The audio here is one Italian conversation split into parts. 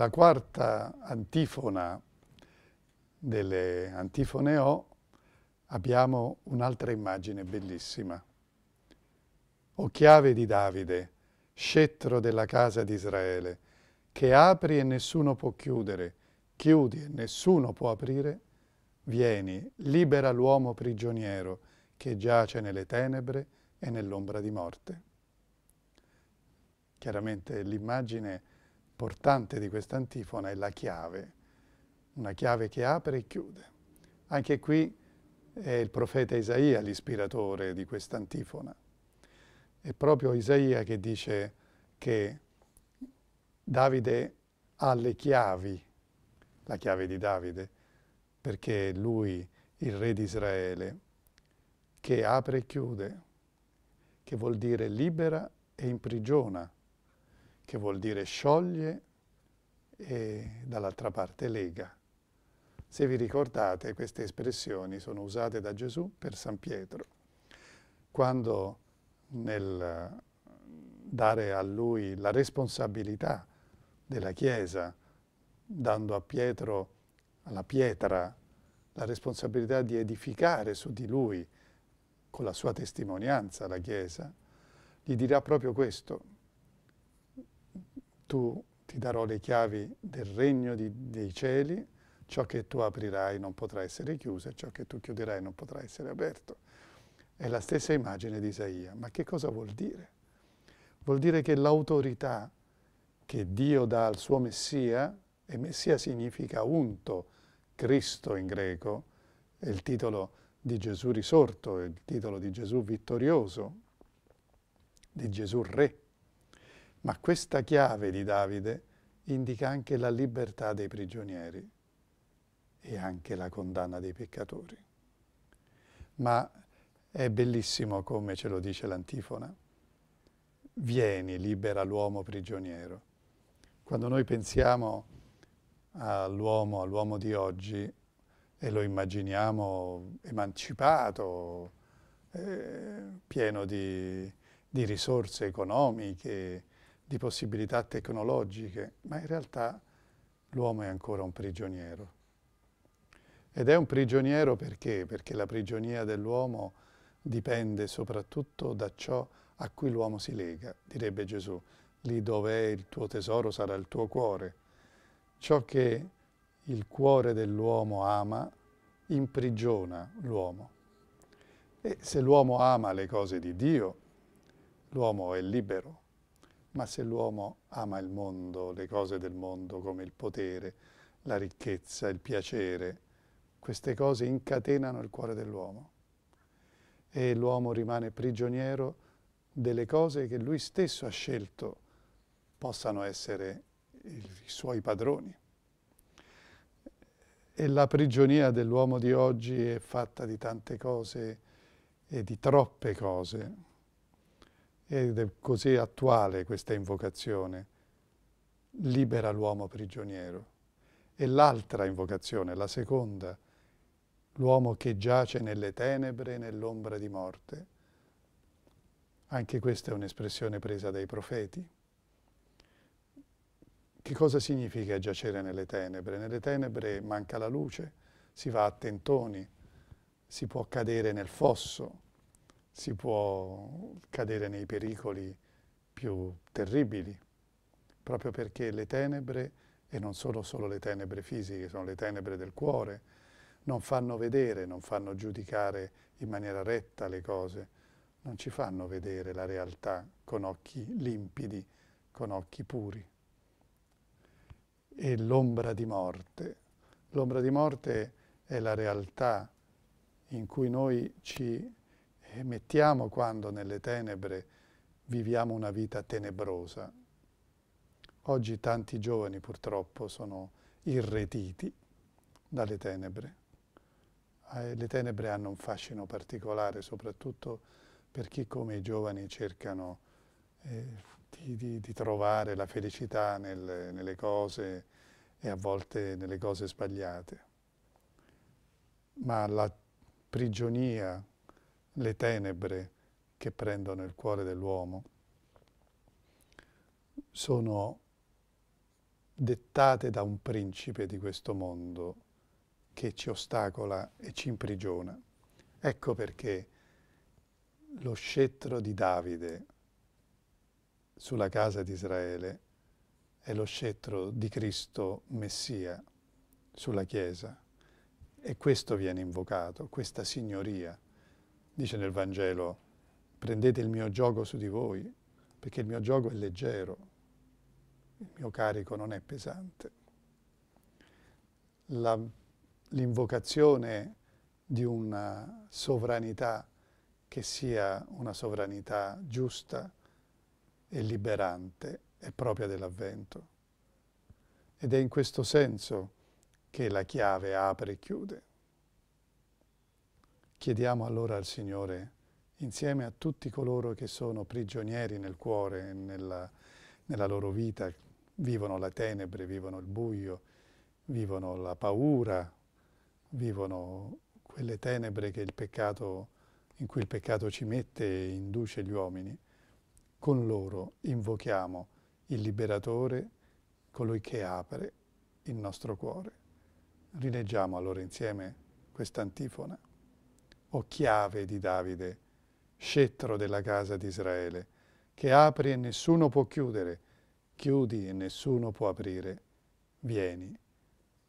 Nella quarta antifona delle antifone O abbiamo un'altra immagine bellissima. O chiave di Davide, scettro della casa di Israele, che apri e nessuno può chiudere, chiudi e nessuno può aprire, vieni, libera l'uomo prigioniero che giace nelle tenebre e nell'ombra di morte. Chiaramente l'immagine importante di questa antifona è la chiave, una chiave che apre e chiude. Anche qui è il profeta Isaia l'ispiratore di questa antifona. È proprio Isaia che dice che Davide ha le chiavi, la chiave di Davide, perché è lui, il re di Israele, che apre e chiude, che vuol dire libera e imprigiona, che vuol dire scioglie e dall'altra parte lega. Se vi ricordate, queste espressioni sono usate da Gesù per San Pietro, quando nel dare a lui la responsabilità della Chiesa, dando a Pietro, alla pietra, la responsabilità di edificare su di lui, con la sua testimonianza, la Chiesa, gli dirà proprio questo, tu ti darò le chiavi del regno di, dei cieli, ciò che tu aprirai non potrà essere chiuso e ciò che tu chiuderai non potrà essere aperto. È la stessa immagine di Isaia. Ma che cosa vuol dire? Vuol dire che l'autorità che Dio dà al suo Messia, e Messia significa unto, Cristo in greco, è il titolo di Gesù risorto, è il titolo di Gesù vittorioso, di Gesù re. Ma questa chiave di Davide indica anche la libertà dei prigionieri e anche la condanna dei peccatori. Ma è bellissimo come ce lo dice l'antifona. Vieni, libera l'uomo prigioniero. Quando noi pensiamo all'uomo, all'uomo di oggi, e lo immaginiamo emancipato, eh, pieno di, di risorse economiche, di possibilità tecnologiche, ma in realtà l'uomo è ancora un prigioniero. Ed è un prigioniero perché? Perché la prigionia dell'uomo dipende soprattutto da ciò a cui l'uomo si lega, direbbe Gesù. Lì dove è il tuo tesoro sarà il tuo cuore. Ciò che il cuore dell'uomo ama imprigiona l'uomo. E se l'uomo ama le cose di Dio, l'uomo è libero. Ma se l'uomo ama il mondo, le cose del mondo come il potere, la ricchezza, il piacere, queste cose incatenano il cuore dell'uomo e l'uomo rimane prigioniero delle cose che lui stesso ha scelto possano essere i suoi padroni. E la prigionia dell'uomo di oggi è fatta di tante cose e di troppe cose, ed è così attuale questa invocazione, libera l'uomo prigioniero. E l'altra invocazione, la seconda, l'uomo che giace nelle tenebre e nell'ombra di morte. Anche questa è un'espressione presa dai profeti. Che cosa significa giacere nelle tenebre? Nelle tenebre manca la luce, si va a tentoni, si può cadere nel fosso, si può cadere nei pericoli più terribili, proprio perché le tenebre, e non sono solo le tenebre fisiche, sono le tenebre del cuore, non fanno vedere, non fanno giudicare in maniera retta le cose, non ci fanno vedere la realtà con occhi limpidi, con occhi puri. E l'ombra di morte. L'ombra di morte è la realtà in cui noi ci e mettiamo quando nelle tenebre viviamo una vita tenebrosa. Oggi tanti giovani purtroppo sono irretiti dalle tenebre. Eh, le tenebre hanno un fascino particolare, soprattutto per chi come i giovani cercano eh, di, di, di, trovare la felicità nel, nelle cose e a volte nelle cose sbagliate. Ma la prigionia le tenebre che prendono il cuore dell'uomo sono dettate da un principe di questo mondo che ci ostacola e ci imprigiona. Ecco perché lo scettro di Davide sulla casa di Israele è lo scettro di Cristo Messia sulla Chiesa. E questo viene invocato, questa signoria. Dice nel Vangelo, prendete il mio gioco su di voi, perché il mio gioco è leggero, il mio carico non è pesante. l'invocazione di una sovranità che sia una sovranità giusta e liberante è propria dell'avvento. Ed è in questo senso che la chiave apre e chiude. Chiediamo allora al Signore, insieme a tutti coloro che sono prigionieri nel cuore nella, nella loro vita, vivono la tenebre, vivono il buio, vivono la paura, vivono quelle tenebre peccato, in cui il peccato ci mette e induce gli uomini, con loro invochiamo il liberatore, colui che apre il nostro cuore. Rileggiamo allora insieme questa antifona. O chiave di Davide, scettro della casa di Israele, che apri e nessuno può chiudere, chiudi e nessuno può aprire. Vieni,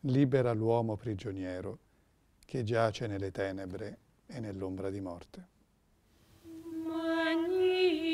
libera l'uomo prigioniero che giace nelle tenebre e nell'ombra di morte. Magnifica